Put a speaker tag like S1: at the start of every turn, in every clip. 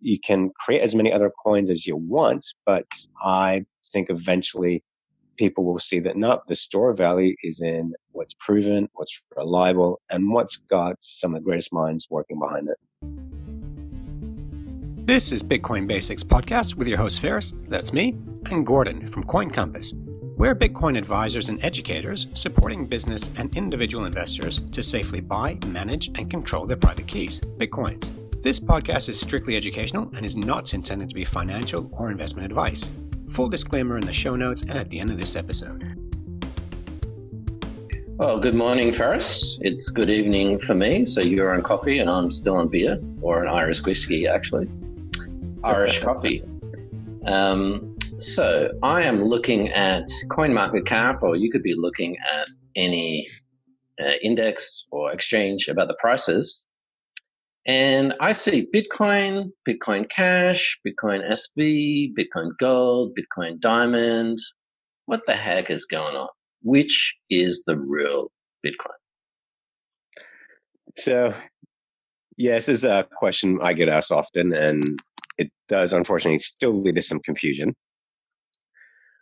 S1: you can create as many other coins as you want, but I think eventually people will see that no, the store value is in what's proven, what's reliable, and what's got some of the greatest minds working behind it.
S2: This is Bitcoin Basics Podcast with your host Ferris, that's me, and Gordon from Coin Compass. We're Bitcoin advisors and educators supporting business and individual investors to safely buy, manage, and control their private keys, Bitcoins. This podcast is strictly educational and is not intended to be financial or investment advice. Full disclaimer in the show notes and at the end of this episode.
S3: Well, good morning, Ferris. It's good evening for me. So you're on coffee and I'm still on beer, or an Irish whiskey, actually. Irish coffee. Um, so I am looking at CoinMarketCap, or you could be looking at any uh, index or exchange about the prices. And I see Bitcoin, Bitcoin Cash, Bitcoin SV, Bitcoin Gold, Bitcoin Diamond. What the heck is going on? Which is the real Bitcoin?
S1: So, yes, this is a question I get asked often, and it does unfortunately still lead to some confusion.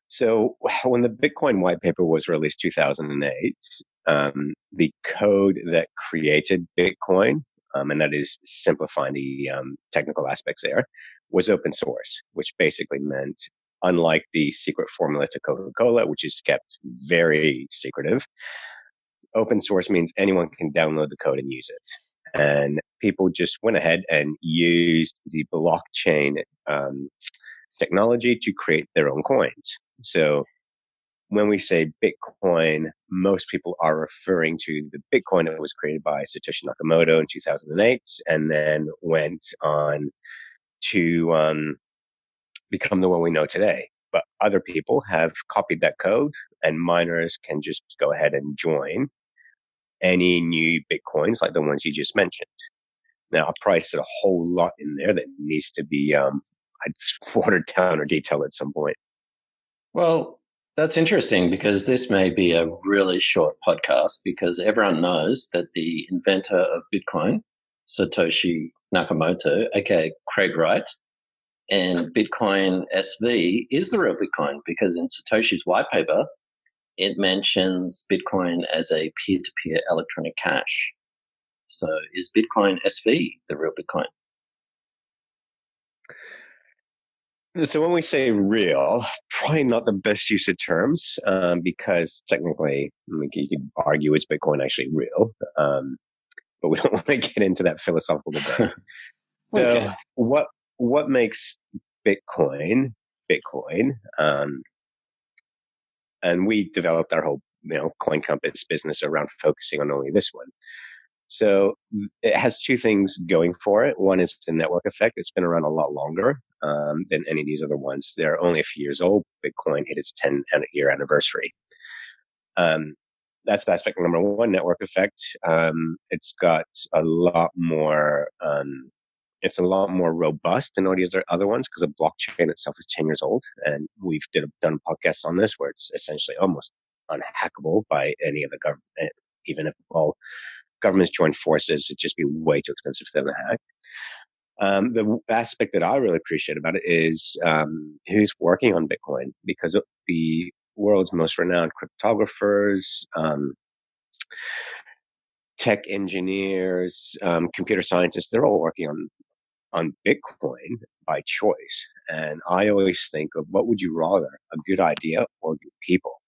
S1: So when the Bitcoin white paper was released 2008, um, the code that created Bitcoin, um, and that is simplifying the um, technical aspects there, was open source, which basically meant unlike the secret formula to Coca-Cola, which is kept very secretive, open source means anyone can download the code and use it. And people just went ahead and used the blockchain um, technology to create their own coins. So when we say Bitcoin, most people are referring to the Bitcoin that was created by Satoshi Nakamoto in 2008 and then went on to um, become the one we know today. But other people have copied that code and miners can just go ahead and join any new Bitcoins like the ones you just mentioned. Now, I priced a whole lot in there that needs to be um, watered down or detailed at some point.
S3: Well, that's interesting because this may be a really short podcast because everyone knows that the inventor of Bitcoin, Satoshi Nakamoto, aka Craig Wright, and Bitcoin SV is the real Bitcoin because in Satoshi's white paper, it mentions Bitcoin as a peer to peer electronic cash. So is Bitcoin SV the real Bitcoin?
S1: So when we say real, probably not the best use of terms um, because technically, like you could argue is Bitcoin actually real, um, but we don't want to get into that philosophical debate. okay. So what what makes Bitcoin Bitcoin? Um, and we developed our whole you know Coin Compass business around focusing on only this one. So it has two things going for it. One is the network effect. It's been around a lot longer um, than any of these other ones. They're only a few years old. Bitcoin hit its 10 year anniversary. Um, that's aspect number one, network effect. Um, it's got a lot more, um, it's a lot more robust than all these other ones because the blockchain itself is 10 years old. And we've did done podcasts on this where it's essentially almost unhackable by any of the government, even if all governments join forces, it'd just be way too expensive for them to hack. Um, the aspect that I really appreciate about it is um, who's working on Bitcoin because the world's most renowned cryptographers, um, tech engineers, um, computer scientists, they're all working on on Bitcoin by choice. And I always think of what would you rather, a good idea or good people?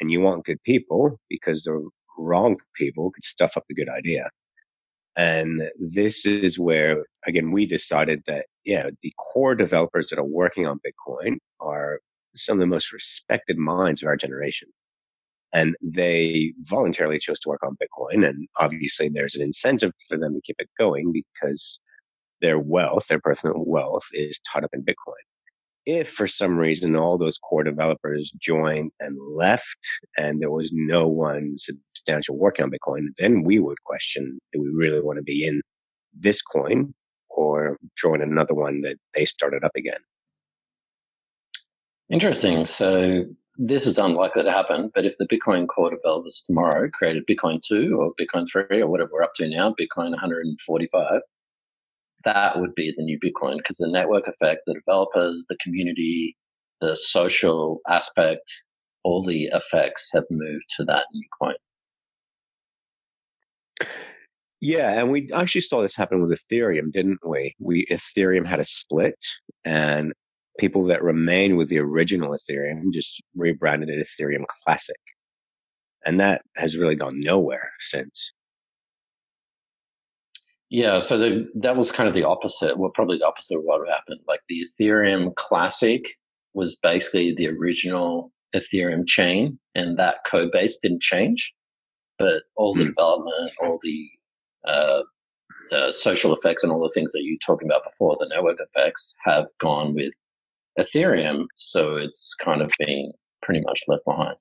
S1: And you want good people because the wrong people could stuff up a good idea. And this is where, again, we decided that, yeah, the core developers that are working on Bitcoin are some of the most respected minds of our generation. And they voluntarily chose to work on Bitcoin. And obviously there's an incentive for them to keep it going because their wealth, their personal wealth is tied up in Bitcoin if for some reason all those core developers joined and left and there was no one substantial working on Bitcoin, then we would question, do we really want to be in this coin or join another one that they started up again?
S3: Interesting. So this is unlikely to happen, but if the Bitcoin core developers tomorrow created Bitcoin 2 or Bitcoin 3 or whatever we're up to now, Bitcoin 145, that would be the new Bitcoin because the network effect, the developers, the community, the social aspect, all the effects have moved to that new coin.
S1: Yeah, and we actually saw this happen with Ethereum, didn't we? We Ethereum had a split, and people that remained with the original Ethereum just rebranded it Ethereum Classic, and that has really gone nowhere since.
S3: Yeah, so the, that was kind of the opposite. Well, probably the opposite of what happened. Like the Ethereum Classic was basically the original Ethereum chain, and that code base didn't change. But all the hmm. development, all the uh, uh, social effects, and all the things that you were talking about before, the network effects, have gone with Ethereum. So it's kind of been pretty much left behind.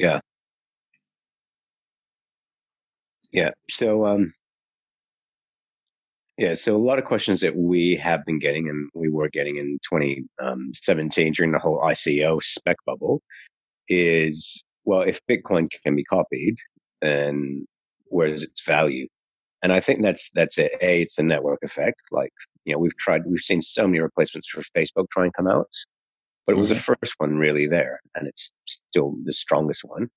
S1: Yeah. Yeah. So, um, yeah, so a lot of questions that we have been getting and we were getting in 2017 um, during the whole ICO spec bubble is, well, if Bitcoin can be copied, then where is its value? And I think that's, that's it. A, it's a network effect. Like, you know, we've tried, we've seen so many replacements for Facebook try and come out, but it was mm-hmm. the first one really there and it's still the strongest one.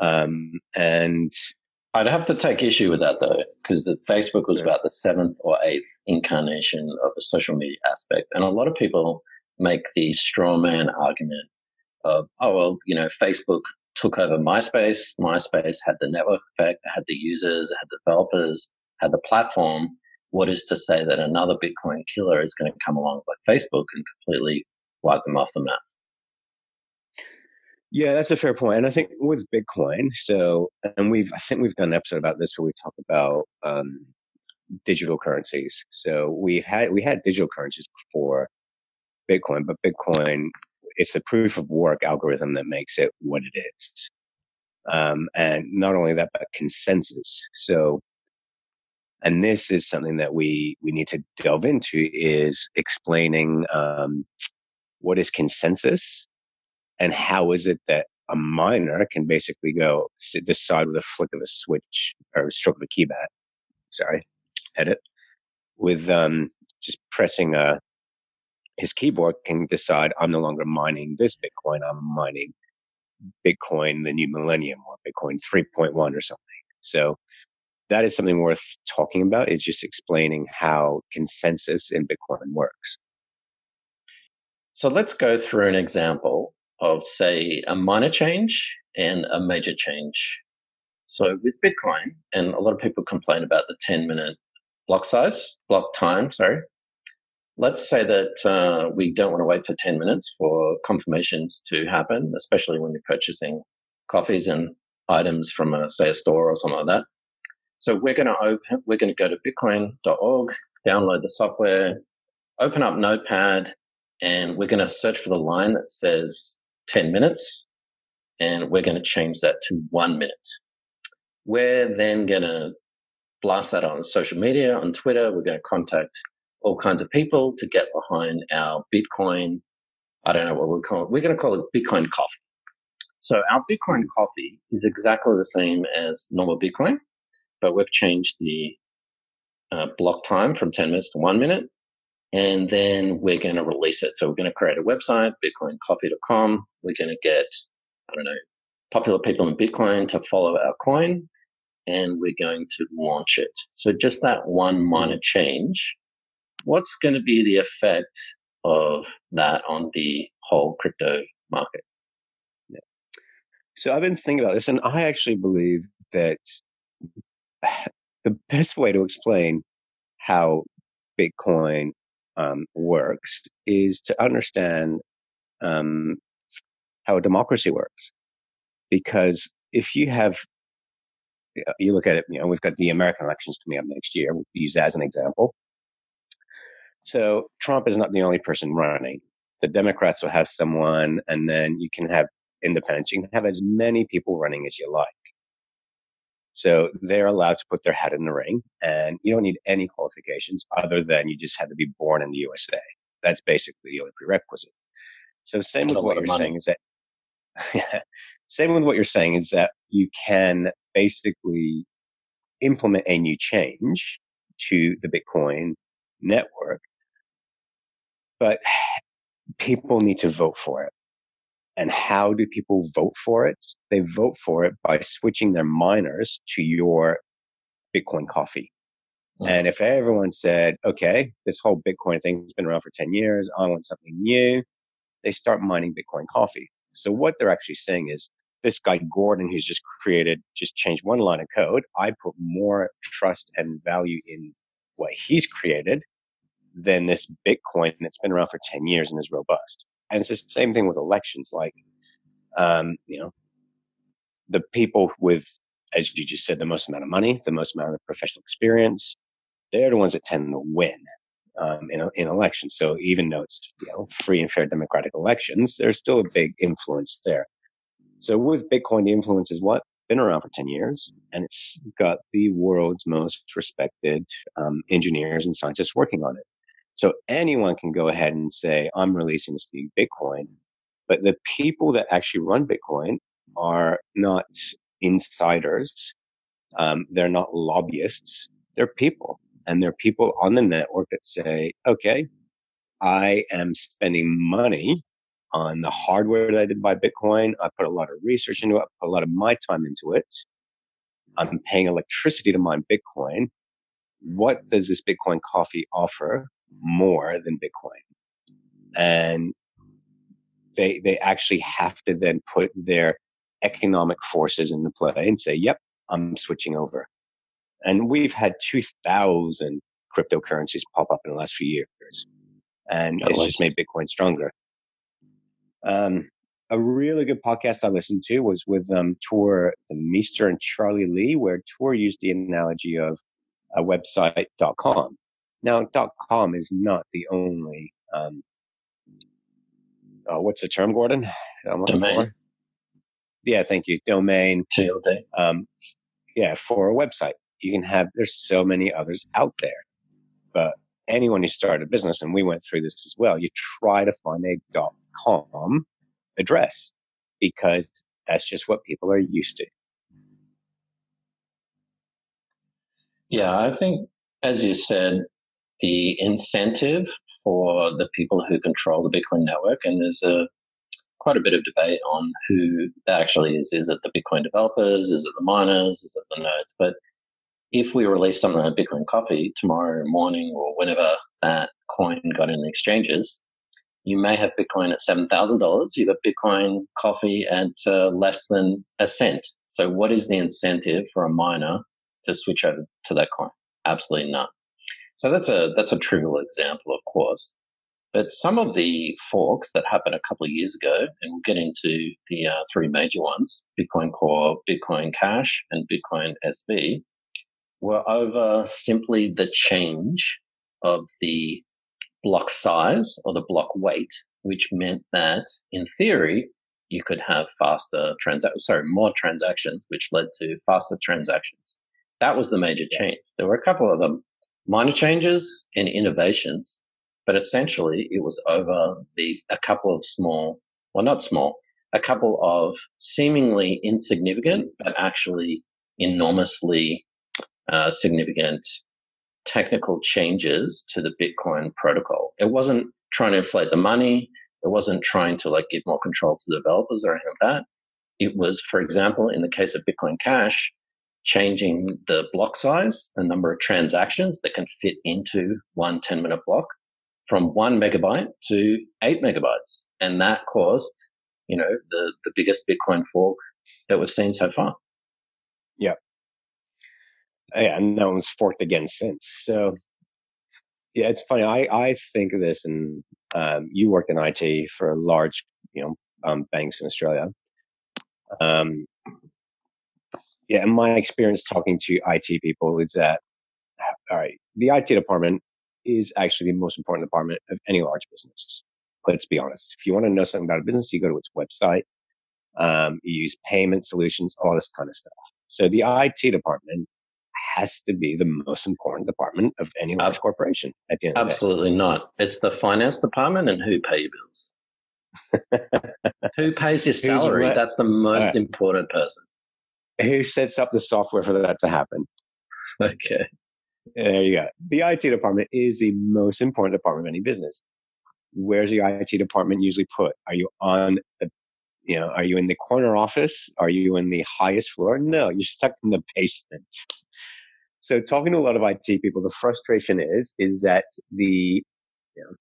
S1: Um, and
S3: I'd have to take issue with that though, because the Facebook was about the seventh or eighth incarnation of the social media aspect, and a lot of people make the straw man argument of, oh well, you know, Facebook took over MySpace. MySpace had the network effect, had the users, had the developers, had the platform. What is to say that another Bitcoin killer is going to come along like Facebook and completely wipe them off the map?
S1: Yeah, that's a fair point. And I think with Bitcoin, so, and we've, I think we've done an episode about this where we talk about, um, digital currencies. So we've had, we had digital currencies before Bitcoin, but Bitcoin, it's a proof of work algorithm that makes it what it is. Um, and not only that, but consensus. So, and this is something that we, we need to delve into is explaining, um, what is consensus and how is it that a miner can basically go decide with a flick of a switch or a stroke of a keypad, sorry, edit, with um, just pressing a, uh, his keyboard can decide I'm no longer mining this Bitcoin, I'm mining Bitcoin, the new millennium or Bitcoin 3.1 or something. So that is something worth talking about is just explaining how consensus in Bitcoin works.
S3: So let's go through an example of, say, a minor change and a major change. So with Bitcoin, and a lot of people complain about the 10 minute block size, block time, sorry. Let's say that uh, we don't want to wait for 10 minutes for confirmations to happen, especially when you're purchasing coffees and items from, a, say, a store or something like that. So we're going to open, we're going to go to bitcoin.org, download the software, open up Notepad, and we're going to search for the line that says 10 minutes and we're going to change that to one minute. We're then going to blast that on social media, on Twitter. We're going to contact all kinds of people to get behind our Bitcoin. I don't know what we'll call it. We're going to call it Bitcoin coffee. So our Bitcoin coffee is exactly the same as normal Bitcoin, but we've changed the uh, block time from 10 minutes to one minute and then we're going to release it. So we're going to create a website, bitcoincoffee.com. We're going to get, I don't know, popular people in Bitcoin to follow our coin and we're going to launch it. So just that one minor change. What's going to be the effect of that on the whole crypto market?
S1: Yeah. So I've been thinking about this and I actually believe that the best way to explain how Bitcoin um, works is to understand um, how a democracy works. Because if you have, you look at it, you know, we've got the American elections coming up next year. We'll use that as an example. So Trump is not the only person running. The Democrats will have someone, and then you can have independents. You can have as many people running as you like. So they're allowed to put their head in the ring and you don't need any qualifications other than you just had to be born in the USA. That's basically the only prerequisite. So same with what you're money. saying is that, same with what you're saying is that you can basically implement a new change to the Bitcoin network. But people need to vote for it. And how do people vote for it? They vote for it by switching their miners to your Bitcoin coffee. Mm-hmm. And if everyone said, okay, this whole Bitcoin thing has been around for 10 years. I want something new. They start mining Bitcoin coffee. So what they're actually saying is this guy Gordon, who's just created, just changed one line of code. I put more trust and value in what he's created than this Bitcoin that's been around for 10 years and is robust. And it's the same thing with elections. Like, um, you know, the people with, as you just said, the most amount of money, the most amount of professional experience, they're the ones that tend to win um, in, in elections. So even though it's you know free and fair democratic elections, there's still a big influence there. So with Bitcoin, the influence is what been around for 10 years and it's got the world's most respected um, engineers and scientists working on it. So anyone can go ahead and say, I'm releasing this new Bitcoin. But the people that actually run Bitcoin are not insiders. Um, they're not lobbyists. They're people and they're people on the network that say, okay, I am spending money on the hardware that I did buy Bitcoin. I put a lot of research into it, I put a lot of my time into it. I'm paying electricity to mine Bitcoin. What does this Bitcoin coffee offer more than Bitcoin. And they, they actually have to then put their economic forces into play and say, yep, I'm switching over. And we've had 2000 cryptocurrencies pop up in the last few years. And it's just made Bitcoin stronger. Um, a really good podcast I listened to was with um, Tuur Demeester and Charlie Lee, where Tuur used the analogy of a website.com. Now, .dot .com is not the only, um, uh, what's the term, Gordon?
S3: Domain.
S1: Yeah, thank you. Domain.
S3: TLD.
S1: Um, yeah, for a website. You can have, there's so many others out there. But anyone who started a business, and we went through this as well, you try to find a .com address because that's just what people are used to.
S3: Yeah, I think, as you said, the incentive for the people who control the Bitcoin network, and there's a quite a bit of debate on who that actually is. Is it the Bitcoin developers? Is it the miners? Is it the nodes? But if we release something like Bitcoin Coffee tomorrow morning or whenever that coin got in the exchanges, you may have Bitcoin at seven thousand dollars. You got Bitcoin Coffee at uh, less than a cent. So, what is the incentive for a miner to switch over to that coin? Absolutely none. So that's a that's a trivial example, of course. But some of the forks that happened a couple of years ago, and we'll get into the uh, three major ones: Bitcoin Core, Bitcoin Cash, and Bitcoin SV, were over simply the change of the block size or the block weight, which meant that, in theory, you could have faster transactions, sorry, more transactions, which led to faster transactions. That was the major change. There were a couple of them minor changes and innovations, but essentially it was over the a couple of small, well, not small, a couple of seemingly insignificant, but actually enormously uh, significant technical changes to the Bitcoin protocol. It wasn't trying to inflate the money. It wasn't trying to like give more control to developers or anything like that. It was, for example, in the case of Bitcoin Cash, changing the block size, the number of transactions that can fit into one 10 minute block from one megabyte to eight megabytes. And that caused, you know, the, the biggest Bitcoin fork that we've seen so far.
S1: Yeah. Yeah, and no one's forked again since. So, yeah, it's funny. I, I think of this, and um, you work in IT for large, you know, um, banks in Australia. Um, yeah, in my experience talking to IT people is that, all right, the IT department is actually the most important department of any large business. Let's be honest. If you want to know something about a business, you go to its website. Um, you use payment solutions, all this kind of stuff. So the IT department has to be the most important department of any large corporation at the end
S3: Absolutely not. It's the finance department and who pay your bills. who pays your salary? That's the most right. important person
S1: who sets up the software for that to happen?
S3: Okay.
S1: There you go. The IT department is the most important department of any business. Where's your IT department usually put? Are you on the, you know, are you in the corner office? Are you in the highest floor? No, you're stuck in the basement. So talking to a lot of IT people, the frustration is, is that the, you know,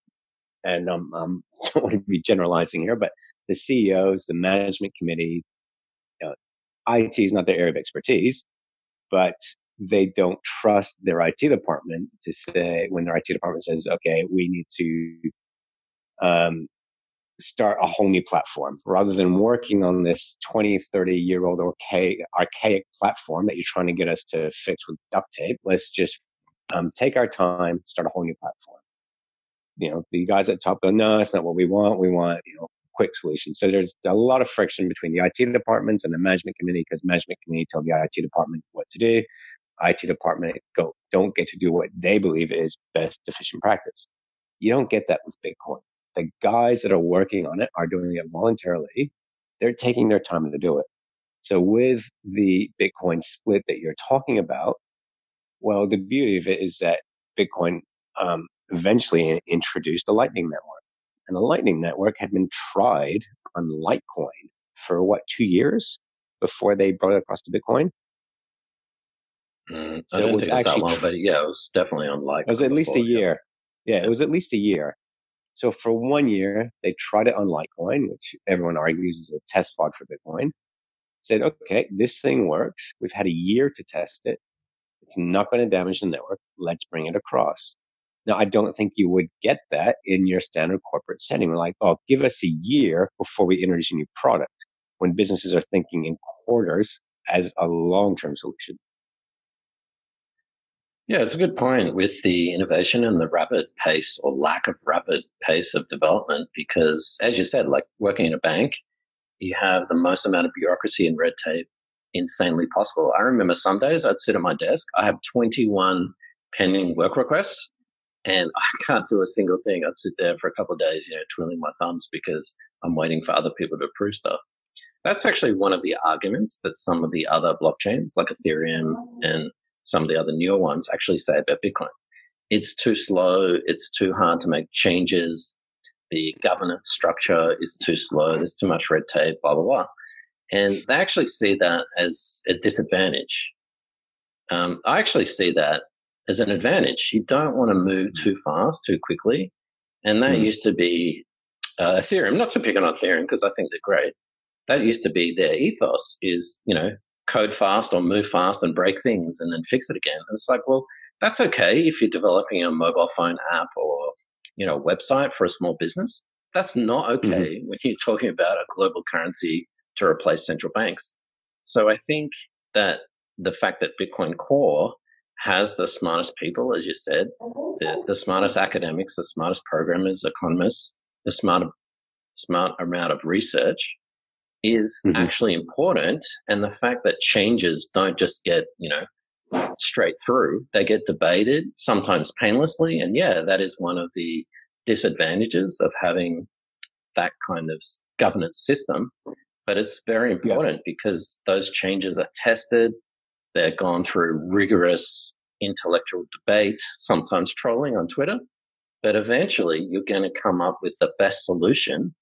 S1: and um, um, I'm don't want to be generalizing here, but the CEOs, the management committee, IT is not their area of expertise, but they don't trust their IT department to say when their IT department says, okay, we need to um, start a whole new platform rather than working on this 20, 30 year old archaic, platform that you're trying to get us to fix with duct tape. Let's just um, take our time, start a whole new platform. You know, the guys at top go, no, that's not what we want. We want, you know, quick solution. So there's a lot of friction between the IT departments and the management committee because management committee tell the IT department what to do. IT department go, don't get to do what they believe is best efficient practice. You don't get that with Bitcoin. The guys that are working on it are doing it voluntarily. They're taking their time to do it. So with the Bitcoin split that you're talking about, well, the beauty of it is that Bitcoin um, eventually introduced a Lightning Network. And the Lightning Network had been tried on Litecoin for what, two years before they brought it across to Bitcoin?
S3: Mm, so I don't it think it's that long, but yeah, it was definitely on Litecoin.
S1: It was at least before, a year. Yeah. yeah, it was at least a year. So for one year, they tried it on Litecoin, which everyone argues is a test spot for Bitcoin. Said, okay, this thing works. We've had a year to test it. It's not going to damage the network. Let's bring it across. Now, I don't think you would get that in your standard corporate setting. We're like, oh, give us a year before we introduce a new product when businesses are thinking in quarters as a long-term solution.
S3: Yeah, it's a good point with the innovation and the rapid pace or lack of rapid pace of development. Because as you said, like working in a bank, you have the most amount of bureaucracy and red tape insanely possible. I remember some days I'd sit at my desk, I have 21 pending work requests and I can't do a single thing. I'd sit there for a couple of days, you know, twiddling my thumbs because I'm waiting for other people to approve stuff. That's actually one of the arguments that some of the other blockchains like Ethereum and some of the other newer ones actually say about Bitcoin. It's too slow. It's too hard to make changes. The governance structure is too slow. There's too much red tape, blah, blah, blah. And they actually see that as a disadvantage. Um, I actually see that as an advantage. You don't want to move too fast, too quickly. And that mm. used to be uh, Ethereum, not to pick on Ethereum because I think they're great. That used to be their ethos is, you know, code fast or move fast and break things and then fix it again. And it's like, well, that's okay if you're developing a mobile phone app or, you know, website for a small business. That's not okay mm-hmm. when you're talking about a global currency to replace central banks. So I think that the fact that Bitcoin Core has the smartest people, as you said, the, the smartest academics, the smartest programmers, economists, the smart, smart amount of research is mm-hmm. actually important. And the fact that changes don't just get, you know, straight through, they get debated, sometimes painlessly. And yeah, that is one of the disadvantages of having that kind of governance system. But it's very important yeah. because those changes are tested. They're gone through rigorous intellectual debate, sometimes trolling on Twitter. But eventually you're going to come up with the best solution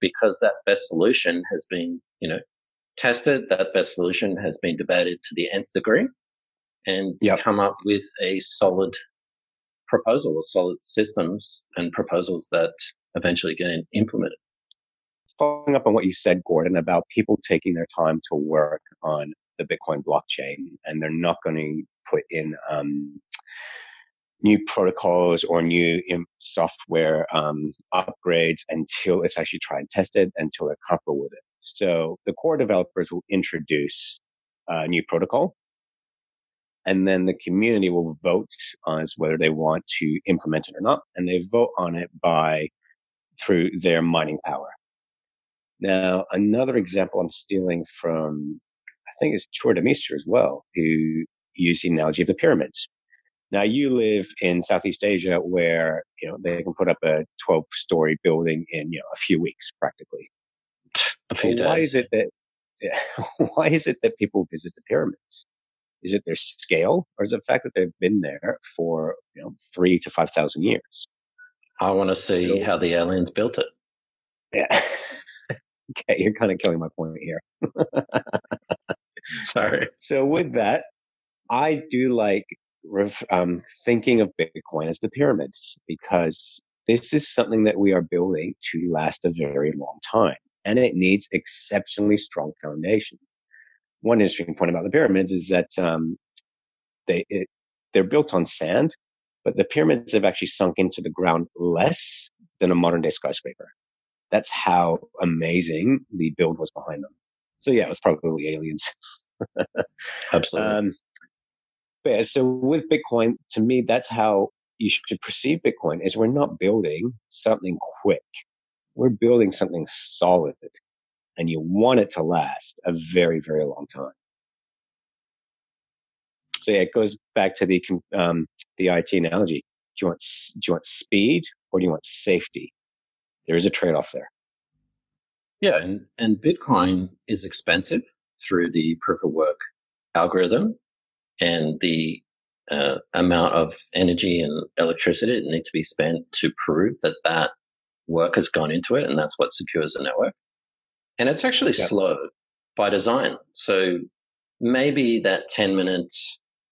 S3: because that best solution has been, you know, tested, that best solution has been debated to the nth degree and yep. come up with a solid proposal or solid systems and proposals that eventually get implemented.
S1: Following up on what you said, Gordon, about people taking their time to work on the Bitcoin blockchain and they're not going to put in um, new protocols or new software um, upgrades until it's actually tried and tested, until they're comfortable with it. So the core developers will introduce a new protocol, and then the community will vote on whether they want to implement it or not, and they vote on it by through their mining power. Now, another example I'm stealing from, think it's Tuur Demeester as well, who used the analogy of the pyramids. Now you live in Southeast Asia where, you know, they can put up a 12 story building in, you know, a few weeks practically.
S3: A few days.
S1: Why is it that, why is it that people visit the pyramids? Is it their scale, or is it the fact that they've been there for you know three to five thousand years?
S3: I want to see how the aliens built it.
S1: Yeah. okay, you're kind of killing my point here.
S3: Sorry.
S1: So with that, I do like um, thinking of Bitcoin as the pyramids because this is something that we are building to last a very long time and it needs exceptionally strong foundation. One interesting point about the pyramids is that um, they it, they're built on sand, but the pyramids have actually sunk into the ground less than a modern day skyscraper. That's how amazing the build was behind them. So yeah, it was probably aliens.
S3: Absolutely. Um,
S1: yeah, so with Bitcoin, to me, that's how you should perceive Bitcoin is we're not building something quick. We're building something solid and you want it to last a very, very long time. So yeah, it goes back to the, um, the IT analogy. Do you want, do you want speed or do you want safety? There is a trade off there.
S3: Yeah. And, and Bitcoin is expensive through the proof of work algorithm and the uh, amount of energy and electricity that needs to be spent to prove that that work has gone into it, and that's what secures the network. And it's actually yep. slow by design. So maybe that 10 minute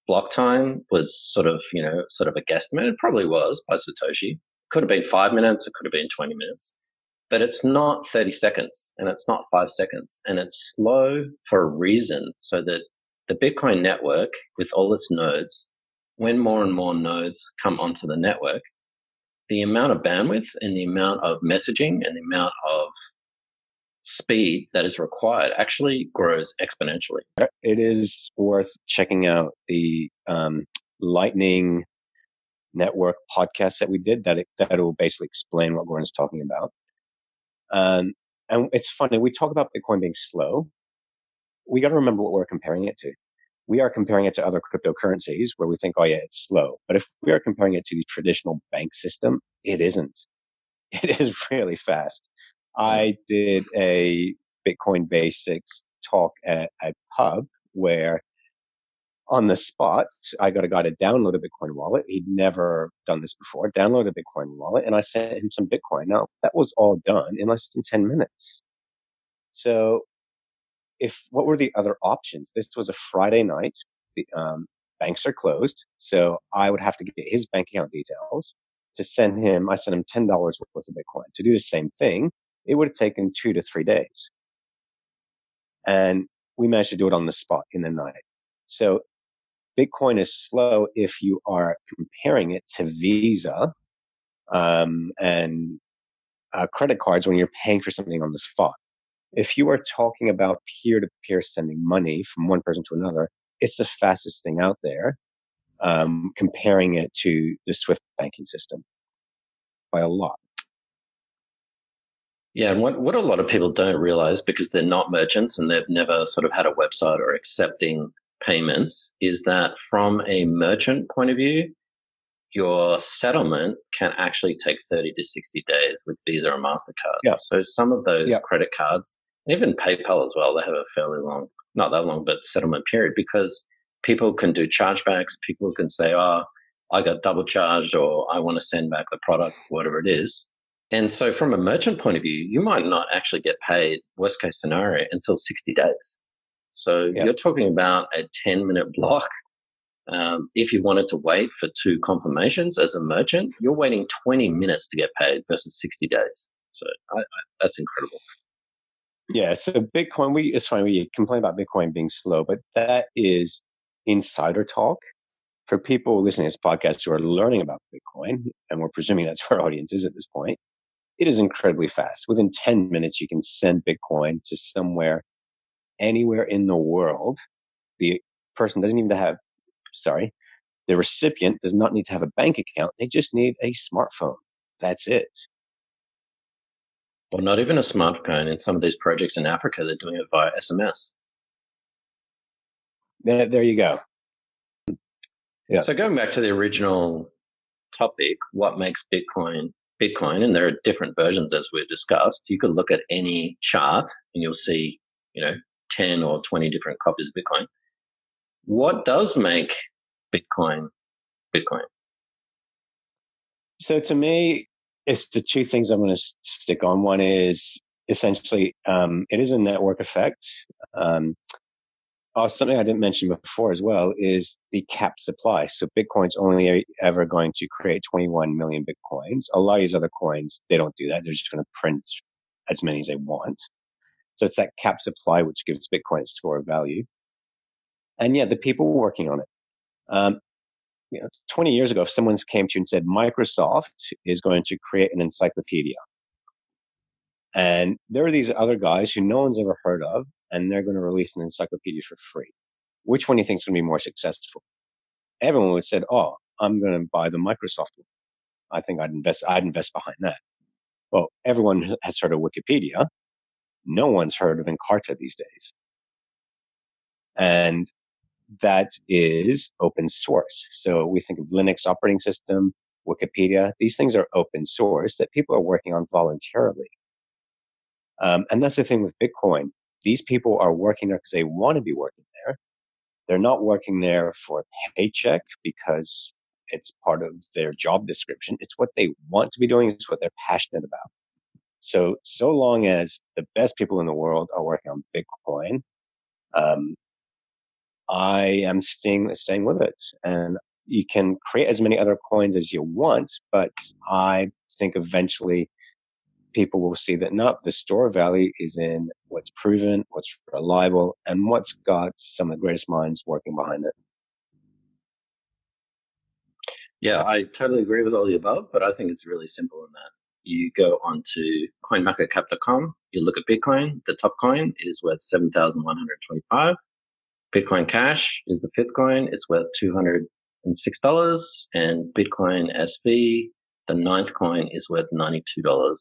S3: block time was sort of, you know, sort of a guesstimate. It probably was by Satoshi. Could have been five minutes. It could have been 20 minutes, but it's not 30 seconds and it's not five seconds and it's slow for a reason so that the Bitcoin network with all its nodes, when more and more nodes come onto the network, the amount of bandwidth and the amount of messaging and the amount of speed that is required actually grows exponentially.
S1: It is worth checking out the um, Lightning Network podcast that we did that it, that will basically explain what Gordon's talking about. Um, and it's funny we talk about Bitcoin being slow. We got to remember what we're comparing it to we are comparing it to other cryptocurrencies where we think, oh yeah, it's slow. But if we are comparing it to the traditional bank system, it isn't. It is really fast. I did a Bitcoin basics talk at a pub where on the spot, I got a guy to download a Bitcoin wallet. He'd never done this before, download a Bitcoin wallet, and I sent him some Bitcoin. Now, that was all done in less than 10 minutes. So if what were the other options? This was a Friday night. The um, banks are closed, so I would have to get his bank account details to send him. I sent him ten dollars worth of Bitcoin to do the same thing. It would have taken two to three days, and we managed to do it on the spot in the night. So Bitcoin is slow if you are comparing it to Visa um, and uh, credit cards when you're paying for something on the spot. If you are talking about peer to peer sending money from one person to another, it's the fastest thing out there. Um, comparing it to the Swift banking system by a lot.
S3: Yeah, and what, what a lot of people don't realize because they're not merchants and they've never sort of had a website or accepting payments is that from a merchant point of view, your settlement can actually take 30 to 60 days with Visa or MasterCard.
S1: Yeah.
S3: So some of those yeah. credit cards even PayPal as well, they have a fairly long, not that long, but settlement period because people can do chargebacks. People can say, oh, I got double charged or I want to send back the product, whatever it is. And so from a merchant point of view, you might not actually get paid worst case scenario until 60 days. So yep. you're talking about a 10 minute block. Um, if you wanted to wait for two confirmations as a merchant, you're waiting 20 minutes to get paid versus 60 days. So I, I, that's incredible.
S1: Yeah, so Bitcoin, we it's fine. We complain about Bitcoin being slow, but that is insider talk for people listening to this podcast who are learning about Bitcoin, and we're presuming that's where our audience is at this point. It is incredibly fast. Within 10 minutes, you can send Bitcoin to somewhere, anywhere in the world. The person doesn't even have, sorry, the recipient does not need to have a bank account. They just need a smartphone. That's it.
S3: Or not even a smartphone. In some of these projects in Africa, they're doing it via SMS.
S1: There, there you go.
S3: Yeah. So going back to the original topic, what makes Bitcoin Bitcoin? And there are different versions as we've discussed. You could look at any chart and you'll see, you know, 10 or 20 different copies of Bitcoin. what does make Bitcoin Bitcoin?
S1: So to me, it's the two things I'm going to stick on. One is essentially um, it is a network effect. Um, oh, something I didn't mention before as well is the cap supply. So Bitcoin's only ever going to create 21 million Bitcoins. A lot of these other coins, they don't do that. They're just going to print as many as they want. So it's that cap supply which gives Bitcoin its store of value. And yeah, the people working on it. Um, you know, 20 years ago, if someone came to you and said Microsoft is going to create an encyclopedia, and there are these other guys who no one's ever heard of, and they're going to release an encyclopedia for free. Which one do you think is going to be more successful? Everyone would said, "Oh, I'm going to buy the Microsoft one. I think I'd invest. I'd invest behind that." Well, everyone has heard of Wikipedia. No one's heard of Encarta these days. And that is open source. So we think of Linux operating system, Wikipedia. These things are open source that people are working on voluntarily. Um, and that's the thing with Bitcoin. These people are working there because they want to be working there. They're not working there for a paycheck because it's part of their job description. It's what they want to be doing. It's what they're passionate about. So, so long as the best people in the world are working on Bitcoin, um, I am staying, staying with it. And you can create as many other coins as you want, but I think eventually people will see that not the store value is in what's proven, what's reliable, and what's got some of the greatest minds working behind it.
S3: Yeah, I totally agree with all the above, but I think it's really simple in that. You go onto coinmarketcap.com, you look at Bitcoin, the top coin is worth 7,125. Bitcoin Cash is the fifth coin. It's worth $206. And Bitcoin SV, the ninth coin, is worth $92.11.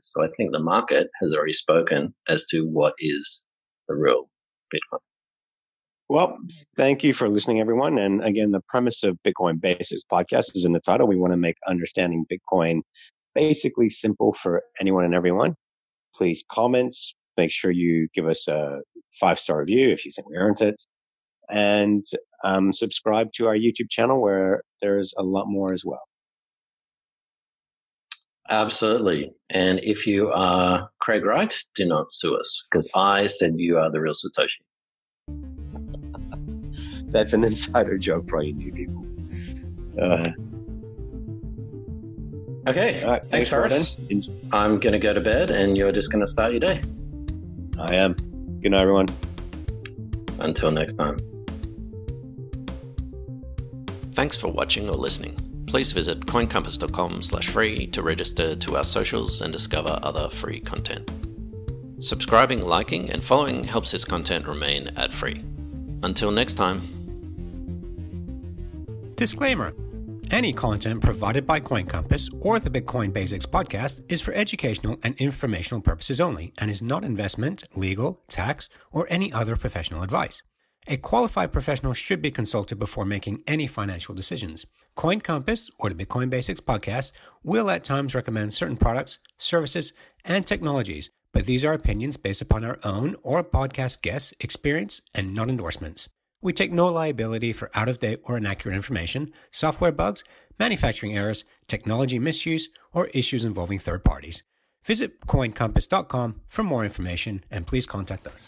S3: So I think the market has already spoken as to what is the real Bitcoin.
S1: Well, thank you for listening, everyone. And again, the premise of Bitcoin Basics podcast is in the title. We want to make understanding Bitcoin basically simple for anyone and everyone. Please comment, make sure you give us a five star review if you think we earned it, and um, subscribe to our YouTube channel where there's a lot more as well.
S3: Absolutely. And if you are Craig Wright, do not sue us because I said you are the real Satoshi.
S1: That's an insider joke for you new people. Uh,
S3: okay. Right, thanks, thanks Ferris. I'm going to go to bed and you're just going to start your day.
S1: I am. Good night, everyone.
S3: Until next time.
S4: Thanks for watching or listening. Please visit coincompass.com slash free to register to our socials and discover other free content. Subscribing, liking, and following helps this content remain ad free. Until next time.
S2: Disclaimer any content provided by Coin Compass or the Bitcoin Basics podcast is for educational and informational purposes only and is not investment, legal, tax, or any other professional advice. A qualified professional should be consulted before making any financial decisions. Coin Compass or the Bitcoin Basics podcast will at times recommend certain products, services, and technologies, but these are opinions based upon our own or podcast guests' experience and not endorsements. We take no liability for out of date or inaccurate information, software bugs, manufacturing errors, technology misuse, or issues involving third parties. Visit coincompass.com for more information and please contact us.